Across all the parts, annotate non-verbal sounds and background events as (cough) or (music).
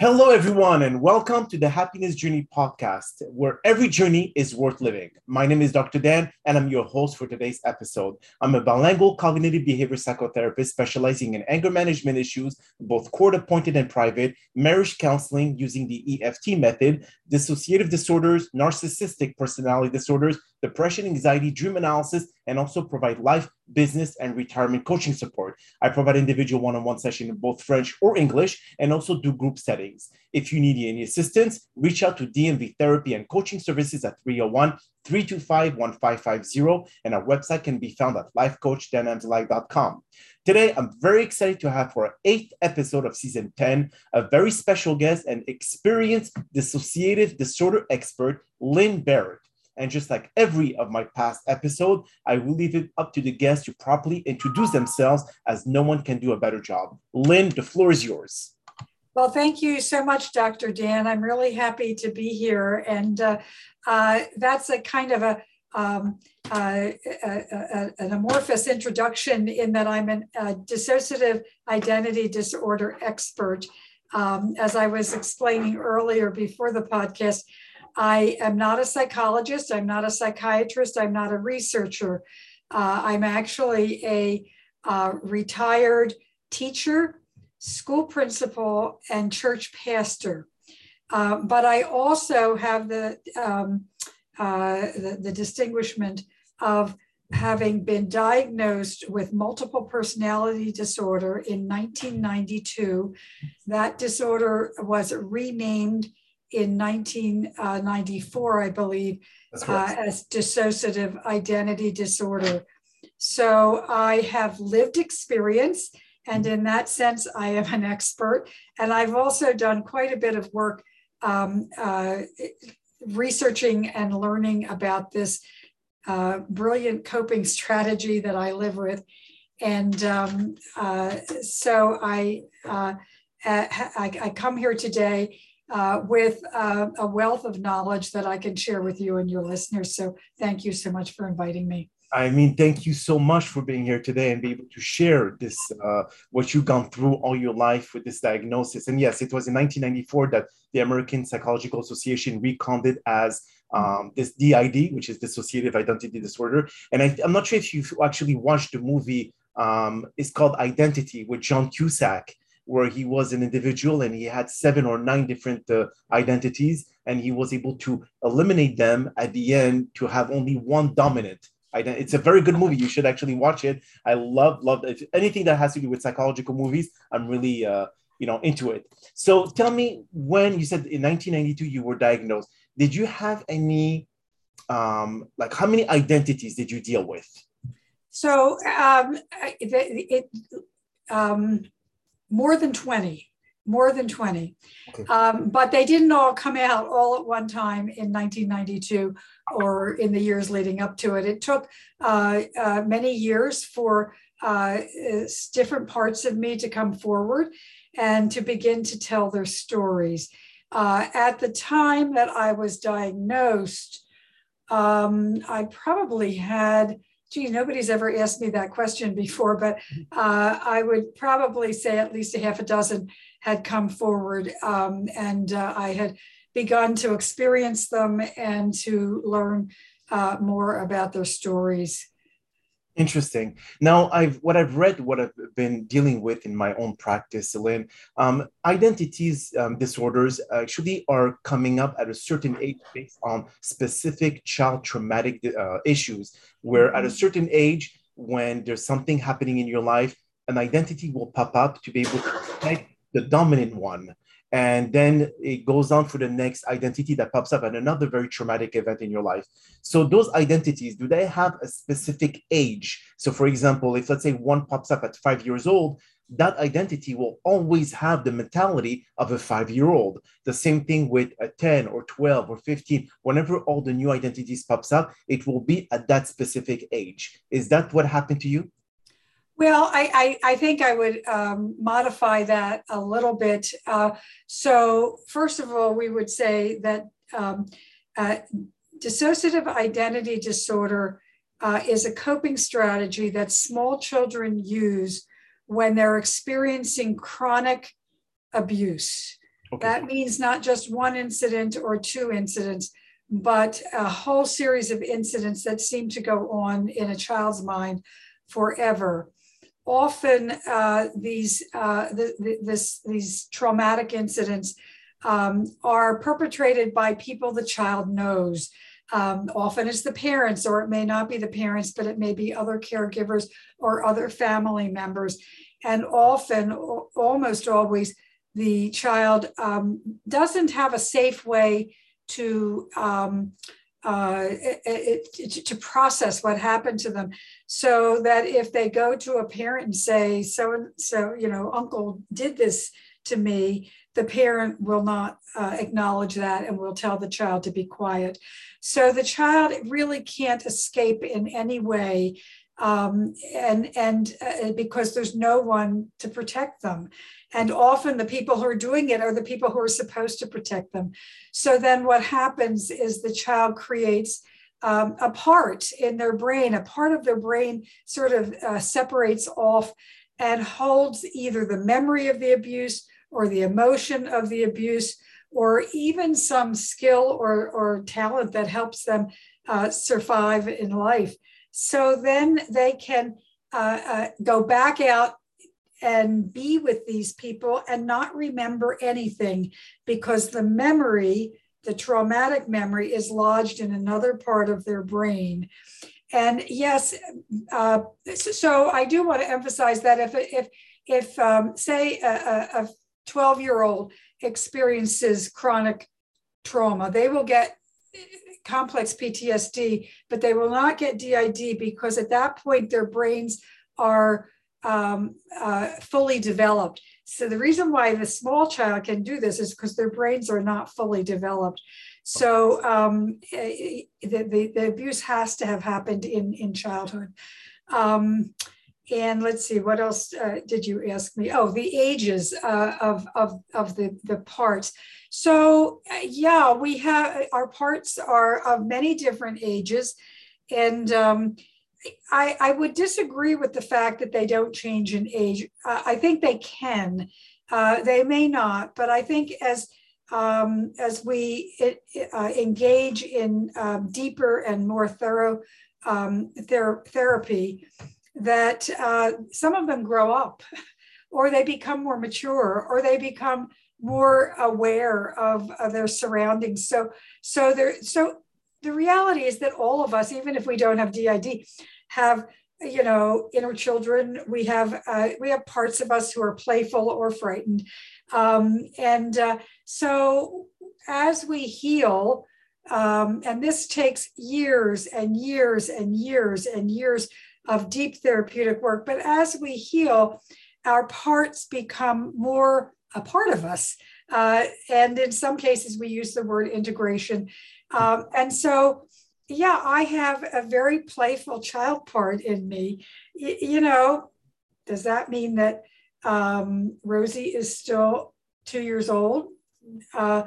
Hello, everyone, and welcome to the Happiness Journey podcast, where every journey is worth living. My name is Dr. Dan, and I'm your host for today's episode. I'm a bilingual cognitive behavior psychotherapist specializing in anger management issues, both court appointed and private, marriage counseling using the EFT method, dissociative disorders, narcissistic personality disorders, depression, anxiety, dream analysis, and also provide life, business, and retirement coaching support. I provide individual one on one session in both French or English and also do group settings. If you need any assistance, reach out to DMV Therapy and Coaching Services at 301 325 1550, and our website can be found at lifecoachdanamzalai.com. Today, I'm very excited to have for our eighth episode of season 10 a very special guest and experienced dissociative disorder expert, Lyn Barrett. And just like every of my past episode, I will leave it up to the guests to properly introduce themselves as no one can do a better job. Lyn, the floor is yours. Well, thank you so much, Dr. Dan. I'm really happy to be here. And uh, uh, that's a kind of a, um, uh, a, a, an amorphous introduction in that I'm a dissociative identity disorder expert. Um, as I was explaining earlier before the podcast, I am not a psychologist, I'm not a psychiatrist, I'm not a researcher. Uh, I'm actually a uh, retired teacher, school principal, and church pastor. Uh, but I also have the, um, uh, the, the distinguishment of having been diagnosed with multiple personality disorder in 1992. That disorder was renamed in 1994, I believe, uh, as dissociative identity disorder. So I have lived experience, and in that sense, I am an expert. And I've also done quite a bit of work um, uh, researching and learning about this uh, brilliant coping strategy that I live with. And um, uh, so I, uh, I, I come here today uh, with uh, a wealth of knowledge that I can share with you and your listeners. So thank you so much for inviting me. I mean, thank you so much for being here today and be able to share this, uh, what you've gone through all your life with this diagnosis. And yes, it was in 1994 that the American Psychological Association reconned it as um, this DID, which is dissociative identity disorder. And I, am not sure if you've actually watched the movie. Um, it's called Identity with John Cusack where he was an individual and he had seven or nine different uh, identities and he was able to eliminate them at the end to have only one dominant identity. It's a very good movie. You should actually watch it. I love, love it. anything that has to do with psychological movies. I'm really, uh, you know, into it. So tell me when you said in 1992 you were diagnosed, did you have any, um, like how many identities did you deal with? So um, it, it um, more than 20 more than 20 okay. um, but they didn't all come out all at one time in 1992 or in the years leading up to it. It took uh, uh, many years for uh, different parts of me to come forward and to begin to tell their stories. Uh, at the time that i was diagnosed um, i probably had gee, nobody's ever asked me that question before, but uh, I would probably say at least a half a dozen had come forward um, and uh, I had begun to experience them and to learn uh, more about their stories. Interesting. Now, I've what I've read, what I've been dealing with in my own practice, Lyn, um, identities um, disorders actually are coming up at a certain age based on specific child traumatic uh, issues. Where at a mm-hmm. certain age, when there's something happening in your life, an identity will pop up to be able to protect the dominant one and then it goes on for the next identity that pops up at another very traumatic event in your life. So those identities do they have a specific age? So for example if let's say one pops up at five years old that identity will always have the mentality of a five year old the same thing with a 10 or 12 or 15 whenever all the new identities pops up it will be at that specific age. Is that what happened to you well, I, I, I, think I would um, modify that a little bit. Uh, so, first of all, we would say that um, uh, dissociative identity disorder uh, is a coping strategy that small children use when they're experiencing chronic abuse. Okay. That means not just one incident or two incidents, but a whole series of incidents that seem to go on in a child's mind forever. Often, uh, these uh, the, this, these traumatic incidents um, are perpetrated by people the child knows. Um, often it's the parents, or it may not be the parents, but it may be other caregivers or other family members. And often, almost always, the child um, doesn't have a safe way to um, uh, to process what happened to them so that if they go to a parent and say so and so you know uncle did this to me the parent will not uh, acknowledge that and will tell the child to be quiet. So the child really can't escape in any way um, and and uh, because there's no one to protect them. And often the people who are doing it are the people who are supposed to protect them. So then what happens is the child creates um, a part in their brain a part of their brain sort of uh, separates off and holds either the memory of the abuse or the emotion of the abuse or even some skill or, or talent that helps them uh, survive in life so then they can uh, uh, go back out and be with these people and not remember anything because the memory, the traumatic memory, is lodged in another part of their brain. And yes, uh, so I do want to emphasize that if if if um, say a 12 year old experiences chronic trauma, they will get complex PTSD, but they will not get DID because at that point their brains are um, uh, fully developed. So the reason why the small child can do this is because their brains are not fully developed. So um, eh, eh, the, the, the, abuse has to have happened in, in childhood. Um, and let's see, what else uh, did you ask me? Oh, the ages uh, of, of, of the, the parts. So uh, yeah, we have, our parts are of many different ages. And um, I, I would disagree with the fact that they don't change in age. Uh, I think they can. Uh, they may not, but I think as um, as we it, uh, engage in um, deeper and more thorough um, ther- therapy, that uh, some of them grow up (laughs) or they become more mature or they become more aware of, of their surroundings. So so there so the reality is that all of us even if we don't have did have you know inner children. We have uh, we have parts of us who are playful or frightened. Um, and uh, so as we heal um, and this takes years and years and years and years of deep therapeutic work. But as we heal, our parts become more a part of us. Uh, and in some cases, we use the word integration. Um, and so, yeah, I have a very playful child part in me. Y- you know, does that mean that um, Rosie is still two years old? Uh,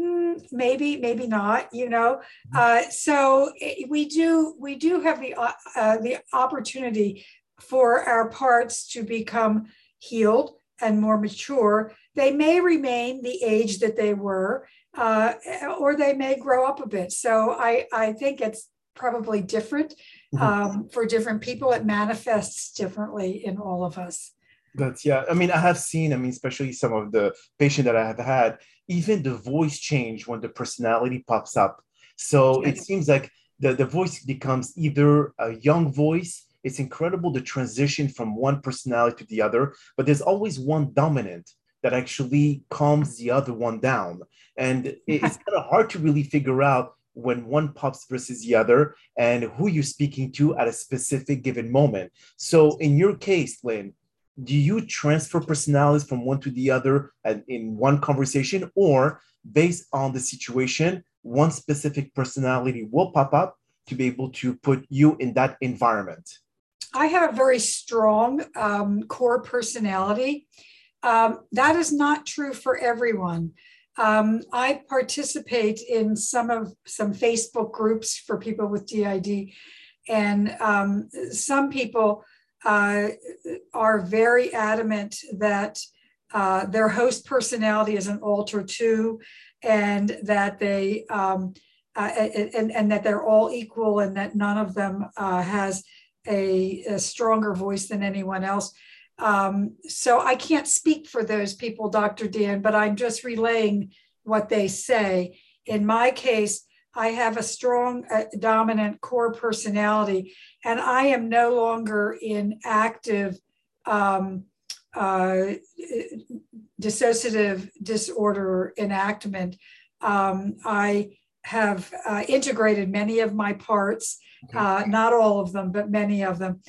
Mm, maybe maybe not you know mm-hmm. uh, so eh, we do we do have the uh, uh, the opportunity for our parts to become healed and more mature they may remain the age that they were uh, or they may grow up a bit so i i think it's probably different mm-hmm. um, for different people it manifests differently in all of us that's yeah. I mean, I have seen. I mean, especially some of the patient that I have had, even the voice change when the personality pops up. So it seems like the the voice becomes either a young voice. It's incredible the transition from one personality to the other, but there's always one dominant that actually calms the other one down, and (laughs) it's kind of hard to really figure out when one pops versus the other and who you're speaking to at a specific given moment. So in your case, Lyn, do you transfer personalities from one to the other in one conversation? Or based on the situation one specific personality will pop up to be able to put you in that environment? I have a very strong um, core personality. Um, that is not true for everyone. Um, i participate in some of some facebook groups for people with did and um, some people uh, are very adamant that uh, their host personality is an alter too, and that they um, uh, and, and that they're all equal, and that none of them uh, has a, a, stronger voice than anyone else. Um, so I can't speak for those people, Dr. Dan, but I'm just relaying what they say. In my case, I have a strong, uh, dominant core personality, and I am no longer in active um, uh, dissociative disorder enactment. Um, I have uh, integrated many of my parts, okay. Uh, not all of them, but many of them.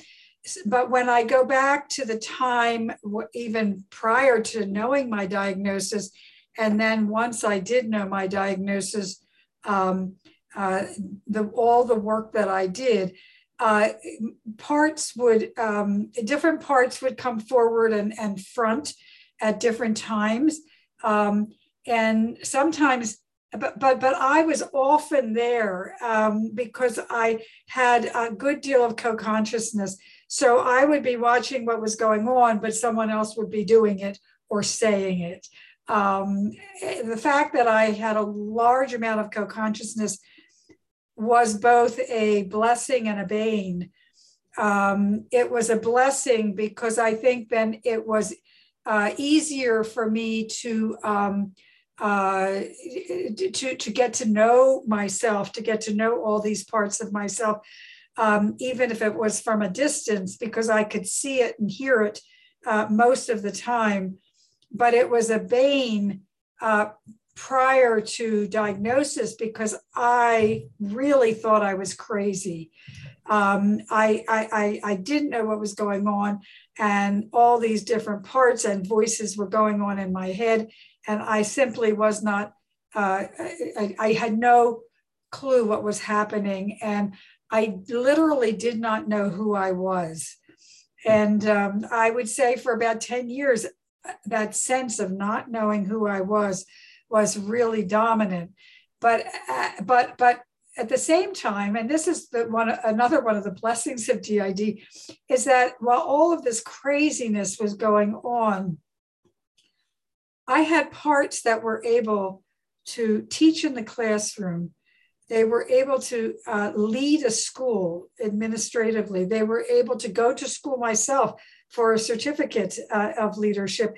But when I go back to the time, even prior to knowing my diagnosis, and then once I did know my diagnosis, um, uh, the, all the work that I did, uh, parts would, um, different parts would come forward and, and front at different times. Um, and sometimes, but, but, but I was often there um, because I had a good deal of co-consciousness. So I would be watching what was going on, but someone else would be doing it or saying it. Um, the fact that I had a large amount of co-consciousness was both a blessing and a bane. Um, it was a blessing because I think then it was uh, easier for me to um, uh, to to get to know myself, to get to know all these parts of myself, um, even if it was from a distance, because I could see it and hear it uh, most of the time. But it was a bane uh, prior to diagnosis because I really thought I was crazy. Um, I, I, I, didn't know what was going on, and all these different parts and voices were going on in my head, and I simply was not. Uh, I, I had no clue what was happening, and I literally did not know who I was. And um, I would say for about 10 years, that sense of not knowing who I was was really dominant. But uh, but but at the same time, and this is the one another one of the blessings of DID, is that while all of this craziness was going on, I had parts that were able to teach in the classroom. They were able to uh, lead a school administratively. They were able to go to school myself for a certificate uh, of leadership.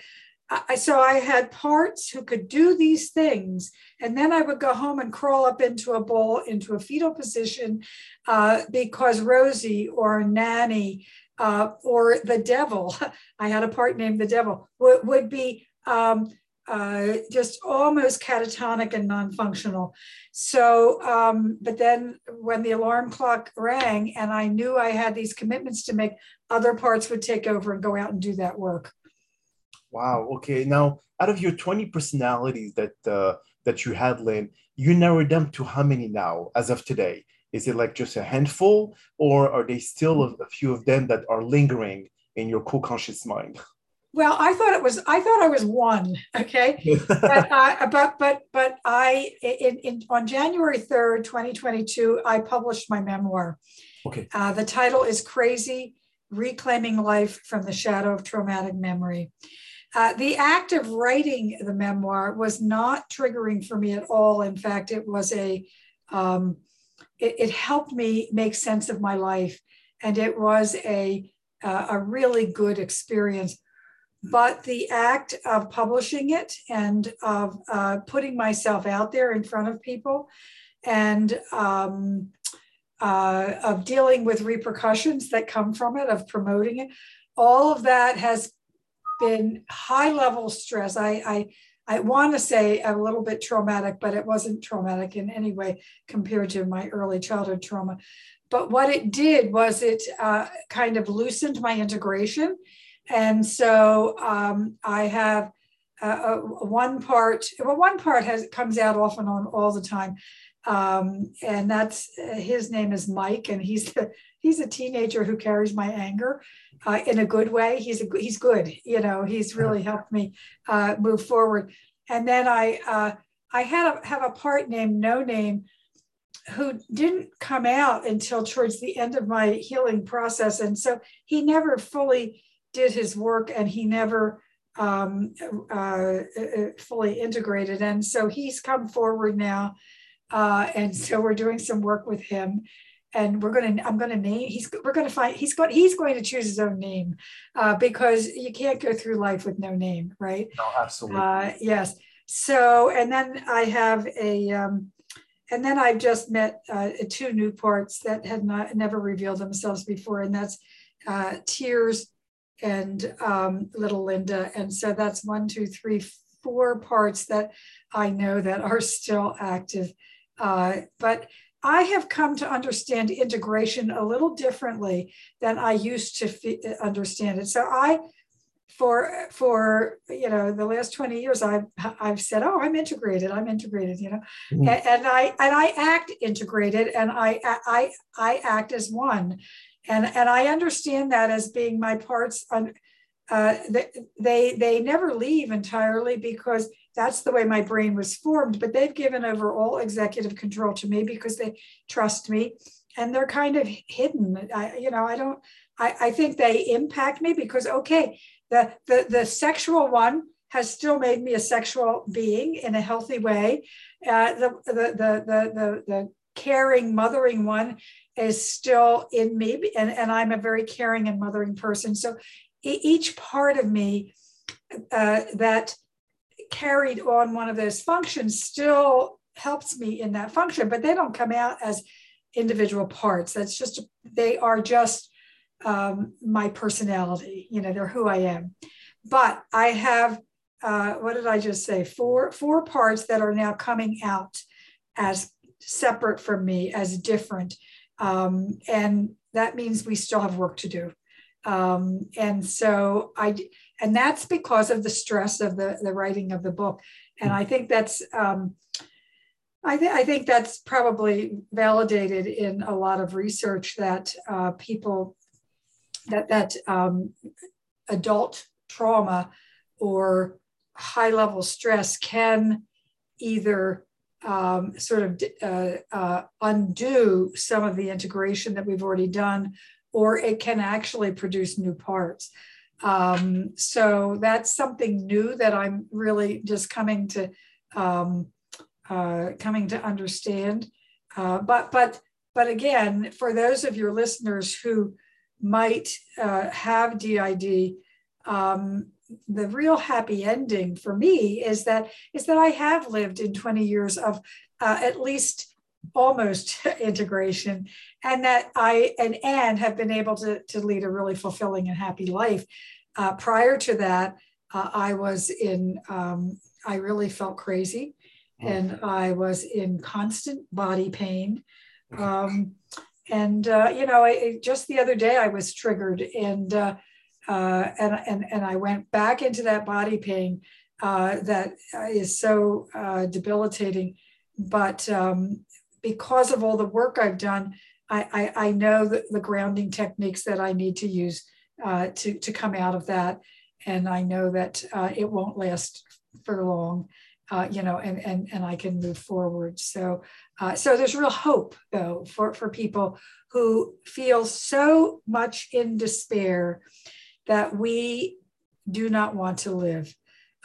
I, so I had parts who could do these things, and then I would go home and crawl up into a ball, into a fetal position, uh, because Rosie or Nanny uh, or the devil, (laughs) I had a part named the devil, would, would be um, uh, just almost catatonic and non-functional. So, um, but then when the alarm clock rang and I knew I had these commitments to make, other parts would take over and go out and do that work. Wow. Okay. Now, out of your 20 personalities that uh, that you had, Lyn, you narrowed them to how many now, as of today? Is it like just a handful, or are they still a, a few of them that are lingering in your co-conscious mind? (laughs) Well, I thought it was. I thought I was one. Okay, (laughs) but, uh, but but but I in, in on January third, twenty twenty two, I published my memoir. Okay. Uh, the title is "Crazy: Reclaiming Life from the Shadow of Traumatic Memory." Uh, the act of writing the memoir was not triggering for me at all. In fact, it was a, um, it, it, helped me make sense of my life, and it was a uh, a really good experience. But the act of publishing it and of uh, putting myself out there in front of people, and um, uh, of dealing with repercussions that come from it, of promoting it, all of that has been high level stress. I, I, I want to say a little bit traumatic, but it wasn't traumatic in any way compared to my early childhood trauma. But what it did was it uh, kind of loosened my integration. And so um, I have uh, uh, one part, well, one part has comes out off and on all the time. Um, and that's uh, his name is Mike, and he's the he's a teenager who carries my anger uh, in a good way. He's a he's good, you know. He's really helped me uh, move forward. And then I uh, I had a, have a part named No Name, who didn't come out until towards the end of my healing process, and so he never fully did his work, and he never um, uh, uh, fully integrated. And so he's come forward now. Uh, and so we're doing some work with him and we're going to i'm going to name he's we're going to find he's going he's going to choose his own name uh, because you can't go through life with no name right no absolutely uh, yes so and then i have a um, and then i've just met uh, two new parts that had not never revealed themselves before and that's uh, tears and um, little linda and so that's one two three four parts that i know that are still active uh, but I have come to understand integration a little differently than I used to understand it. So I, for for you know the last 20 years I've I've said oh I'm integrated I'm integrated you know mm-hmm. and, and, I and I act integrated and I I I act as one and and I understand that as being my parts on uh, they they never leave entirely because that's the way my brain was formed. But they've given over all executive control to me because they trust me and they're kind of hidden. I, you know, I don't, I, I think they impact me because, okay, the, the, the sexual one has still made me a sexual being in a healthy way. Uh, the, the, the, the, the, the caring, mothering one is still in me, and, and I'm a very caring and mothering person. So each part of me uh, that carried on one of those functions still helps me in that function, but they don't come out as individual parts. That's just, they are just um, my personality. You know, they're who I am. But I have, uh, what did I just say? Four, four parts that are now coming out as separate from me, as different. Um, and that means we still have work to do. Um, and so I, and that's because of the stress of the, the writing of the book. And I think that's, um, I, th- I think that's probably validated in a lot of research that uh, people, that, that um, adult trauma or high level stress can either um, sort of uh, uh, undo some of the integration that we've already done, or it can actually produce new parts. Um, so that's something new that I'm really just coming to um, uh, coming to understand. Uh, but but but again, for those of your listeners who might uh, have DID, the real happy ending for me is that is that I have lived in 20 years of uh, at least almost (laughs) integration and that i and Anne have been able to, to lead a really fulfilling and happy life uh, prior to that uh, i was in um, i really felt crazy mm. and i was in constant body pain mm. um, and uh, you know I, just the other day i was triggered and uh, uh, and, and and i went back into that body pain uh, that is so debilitating but um, because of all the work I've done, I, I, I know the, the, grounding techniques that I need to use uh, to, to come out of that. And I know that uh, it won't last for long, uh, you know, and, and, and I can move forward. So, uh, so there's real hope though for, for people who feel so much in despair that we do not want to live.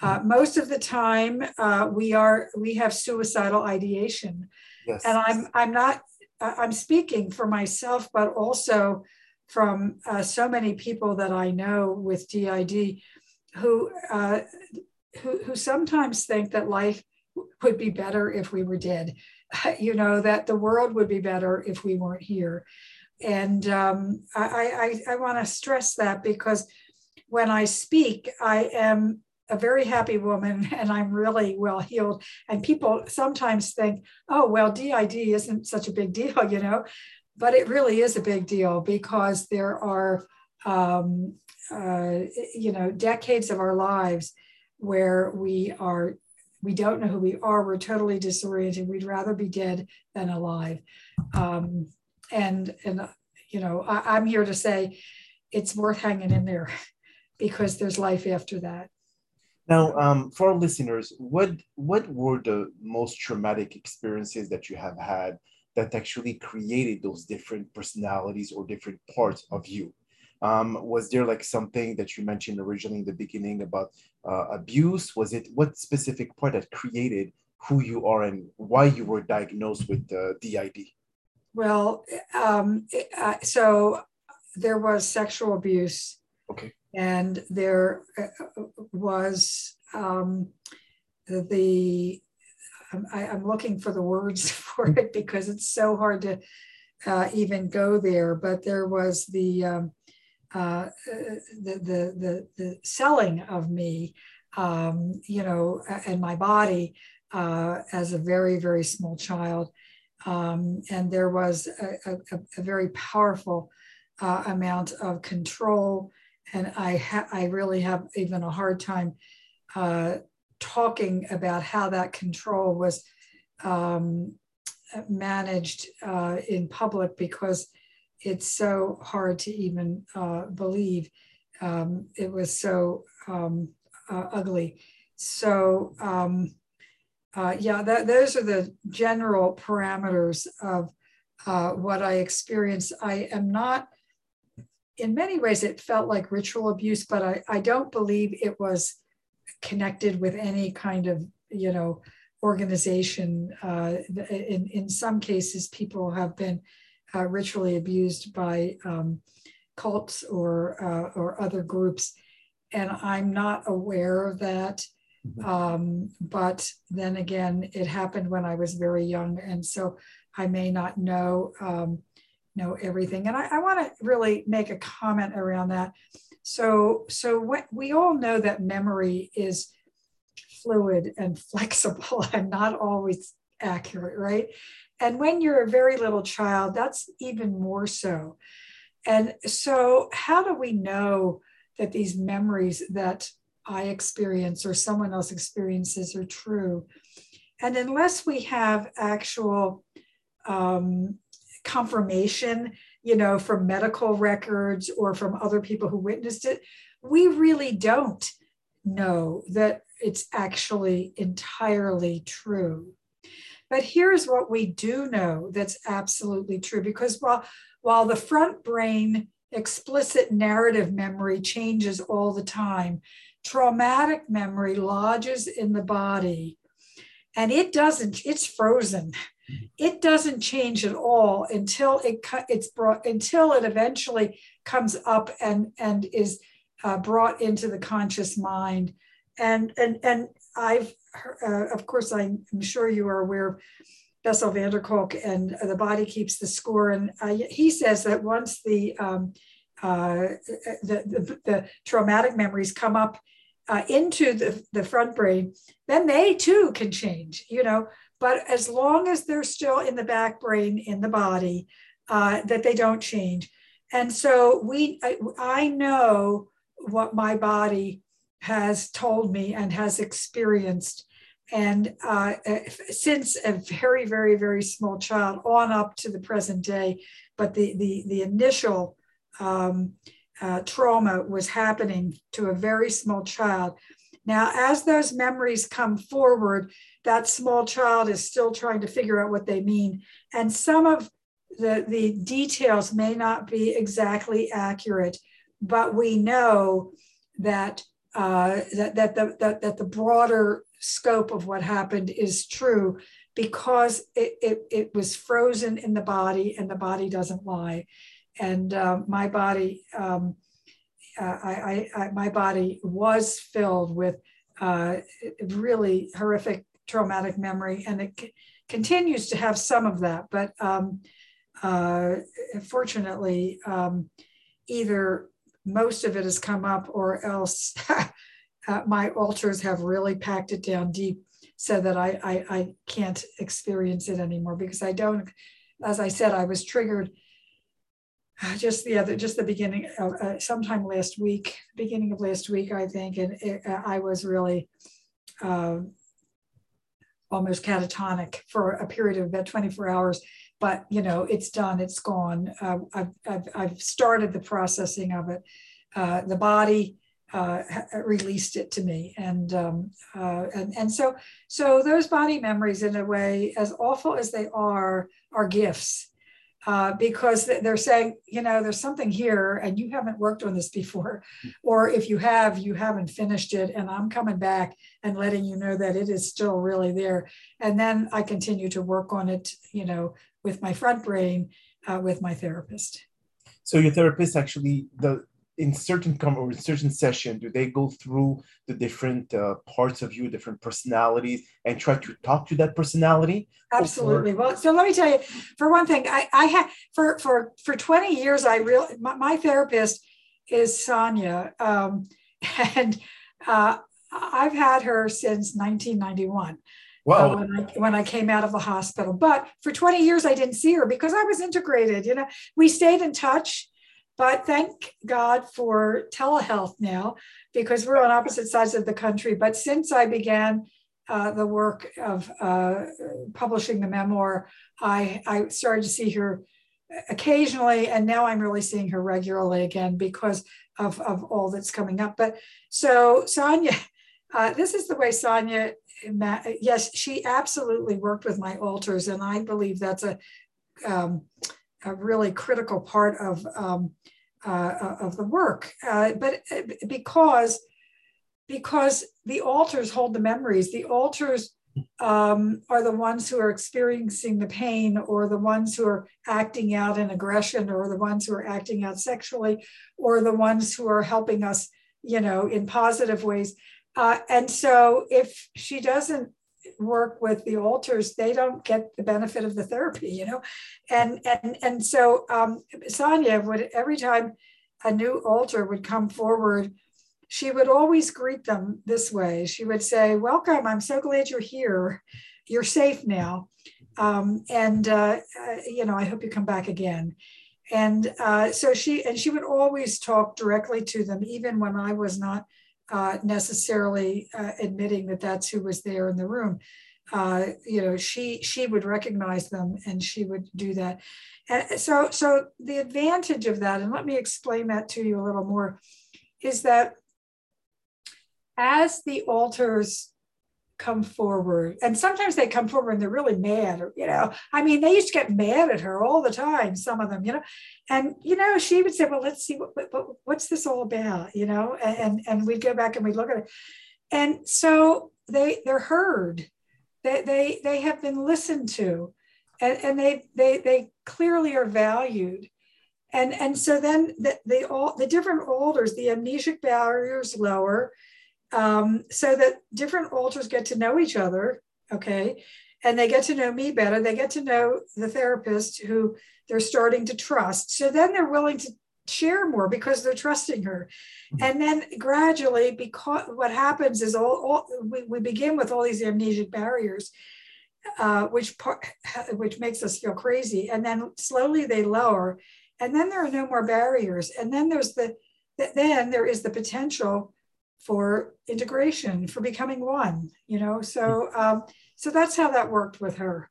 Uh, most of the time, uh, we are we have suicidal ideation. Yes. And I'm I'm not I'm speaking for myself, but also from uh, so many people that I know with DID who, uh, who, who sometimes think that life would be better if we were dead, (laughs) you know, that the world would be better if we weren't here. And um, I, I, I want to stress that because when I speak, I am a very happy woman (laughs) and I'm really well healed. And people sometimes think, oh, well, DID isn't such a big deal, (laughs) you know, but it really is a big deal because there are, um, uh, you know, decades of our lives where we are, we don't know who we are, we're totally disoriented. We'd rather be dead than alive. Um, and, and, you know, I, I'm here to say it's worth hanging in there (laughs) because there's life after that. Now, um, for our listeners, what what were the most traumatic experiences that you have had that actually created those different personalities or different parts of you? Um, was there like something that you mentioned originally in the beginning about uh, abuse? Was it what specific part that created who you are and why you were diagnosed with uh, DID? Well, um, uh, so there was sexual abuse. Okay. And there uh, was um, the, I, am looking for the words (laughs) for it because it's so hard to uh, even go there, but there was the, um, uh, the, the, the, the, selling of me, um, you know, and my body uh, as a very, very small child. Um, and there was a, a, a very powerful uh, amount of control. And I, ha- I really have even a hard time uh, talking about how that control was um, managed uh, in public because it's so hard to even uh, believe. Um, it was so um, uh, ugly. So, um, uh, yeah, that, those are the general parameters of uh, what I experienced. I am not, in many ways, it felt like ritual abuse, but I, I don't believe it was connected with any kind of, you know, organization. Uh, in, in some cases, people have been uh, ritually abused by um, cults or, uh, or other groups. And I'm not aware of that. Mm-hmm. Um, but then again, it happened when I was very young. And so I may not know, um, know everything. And I, I want to really make a comment around that. So, so what, we all know that memory is fluid and (laughs) flexible and not always accurate, right? And when you're a very little child, that's even more so. And so, how do we know that these memories that I experience or someone else experiences are true. And unless we have actual um, confirmation, you know, from medical records or from other people who witnessed it, we really don't know that it's actually entirely true. But here's what we do know that's absolutely true because while, while the front brain explicit narrative memory changes all the time, traumatic memory lodges in the body and it doesn't it's frozen. It doesn't change at all until it it's brought until it eventually comes up and and is uh, brought into the conscious mind. And and and i've uh, of course i'm sure you are aware bessel van der kolk and the body keeps the score and uh, he says that once the um, uh, the, the, the traumatic memories come up uh, into the, the front brain, then they too can change, you know. But as long as they're still in the back brain in the body, uh, that they don't change. And so we, I, I know what my body has told me and has experienced. And uh, since a very, very, very small child on up to the present day, but the the the initial um, uh, trauma was happening to a very small child. Now, as those memories come forward, that small child is still trying to figure out what they mean. And some of the, the details may not be exactly accurate, but we know that, uh, that, that, the, that, that the broader scope of what happened is true because it, it, it was frozen in the body and the body doesn't lie and uh, my body, um, uh, I, I, I, my body was filled with uh, really horrific traumatic memory, and it c- continues to have some of that. But um, uh, fortunately, um, either most of it has come up, or else (laughs) uh, my alters have really packed it down deep, so that I, I I can't experience it anymore because I don't. As I said, I was triggered just the other, just the beginning of uh, sometime last week, beginning of last week, I think, and it, uh, I was really uh, almost catatonic for a period of about 24 hours. But you know, it's done, it's gone. Uh, I've, I've, I've, started the processing of it. Uh, the body uh, released it to me, and um, and and so so those body memories, in a way, as awful as they are, are gifts uh, because they're saying, you know, there's something here and you haven't worked on this before. (laughs) Or if you have, you haven't finished it. And I'm coming back and letting you know that it is still really there. And then I continue to work on it, you know, with my front brain, uh, with my therapist. So your therapist actually, the in certain com- or in certain session do they go through the different uh, parts of you different personalities and try to talk to that personality absolutely or- well so let me tell you for one thing i i had for for for 20 years i real my, my therapist is sonia um, (laughs) and uh, i've had her since 1991 Wow. Uh, when, I, when I came out of the hospital. But for 20 years, I didn't see her because I was integrated. You know, we stayed in touch but thank God for telehealth now because we're on opposite sides of the country. But since I began uh, the work of uh, publishing the memoir, I, I started to see her occasionally, and now I'm really seeing her regularly again because of, of all that's coming up. But so Sonia, uh, this is the way Sonia, yes, she absolutely worked with my alters, and I believe that's a um, a really critical part of um, uh, of the work. Uh, but uh, because because the alters hold the memories, the alters um, are the ones who are experiencing the pain, or the ones who are acting out in aggression, or the ones who are acting out sexually, or the ones who are helping us, you know, in positive ways. Uh, and so, if she doesn't work with the alters, they don't get the benefit of the therapy, you know? And and and so um, Sonia would every time a new alter would come forward, she would always greet them this way. She would say, Welcome, I'm so glad you're here. You're safe now. Um, and uh, uh, you know, I hope you come back again. And uh, so she and she would always talk directly to them, even when I was not uh, necessarily uh, admitting that that's who was there in the room. Uh, you know, she she would recognize them and she would do that. And so so the advantage of that, and let me explain that to you a little more, is that as the alters come forward. And sometimes they come forward and they're really mad or you know? I mean they used to get mad at her all the time some of them you know? And you know she would say well let's see what, what what's this all about? You know? And and we'd go back and we'd look at it. And so they they're heard. They they, they have been listened to. And, and they they they clearly are valued. And and so then the, the all the different alters the amnesic barriers lower um, so that different alters get to know each other, okay? And they get to know me better. They get to know the therapist who they're starting to trust. So then they're willing to share more because they're trusting her. Mm-hmm. And then gradually, because what happens is all, all we, we begin with all these amnesic barriers. Uh, which part, (laughs) which makes us feel crazy, and then slowly they lower, and then there are no more barriers, and then there's the then there is the potential for integration, for becoming one, you know? So, um, so that's how that worked with her.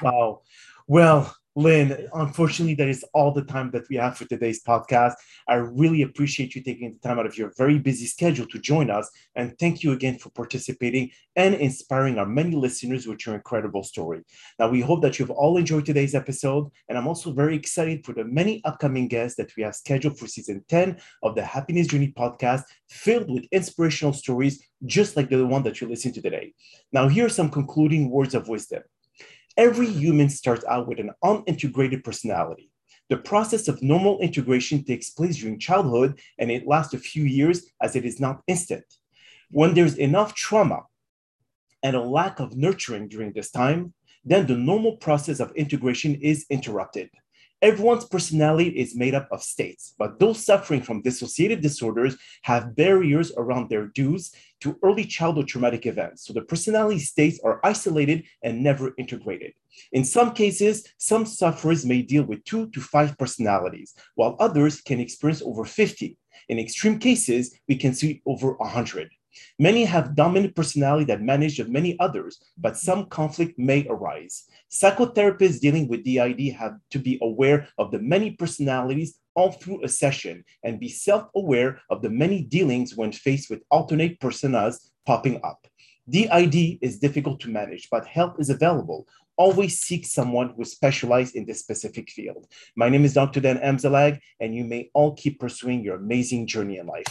Wow. Well, Lyn, unfortunately, that is all the time that we have for today's podcast. I really appreciate you taking the time out of your very busy schedule to join us. And thank you again for participating and inspiring our many listeners with your incredible story. Now, we hope that you've all enjoyed today's episode. And I'm also very excited for the many upcoming guests that we have scheduled for season 10 of the Happiness Journey podcast, filled with inspirational stories just like the one that you listened to today. Now, here are some concluding words of wisdom. Every human starts out with an unintegrated personality. The process of normal integration takes place during childhood and it lasts a few years as it is not instant. When there's enough trauma and a lack of nurturing during this time, then the normal process of integration is interrupted. Everyone's personality is made up of states, but those suffering from dissociative disorders have barriers around their dues to early childhood traumatic events. So the personality states are isolated and never integrated. In some cases, some sufferers may deal with two to five personalities, while others can experience over 50. In extreme cases, we can see over 100. Many have dominant personality that manage of many others, but some conflict may arise. Psychotherapists dealing with DID have to be aware of the many personalities all through a session and be self-aware of the many dealings when faced with alternate personas popping up. DID is difficult to manage, but help is available. Always seek someone who specialized in this specific field. My name is Dr. Dan Amzalag, and you may all keep pursuing your amazing journey in life.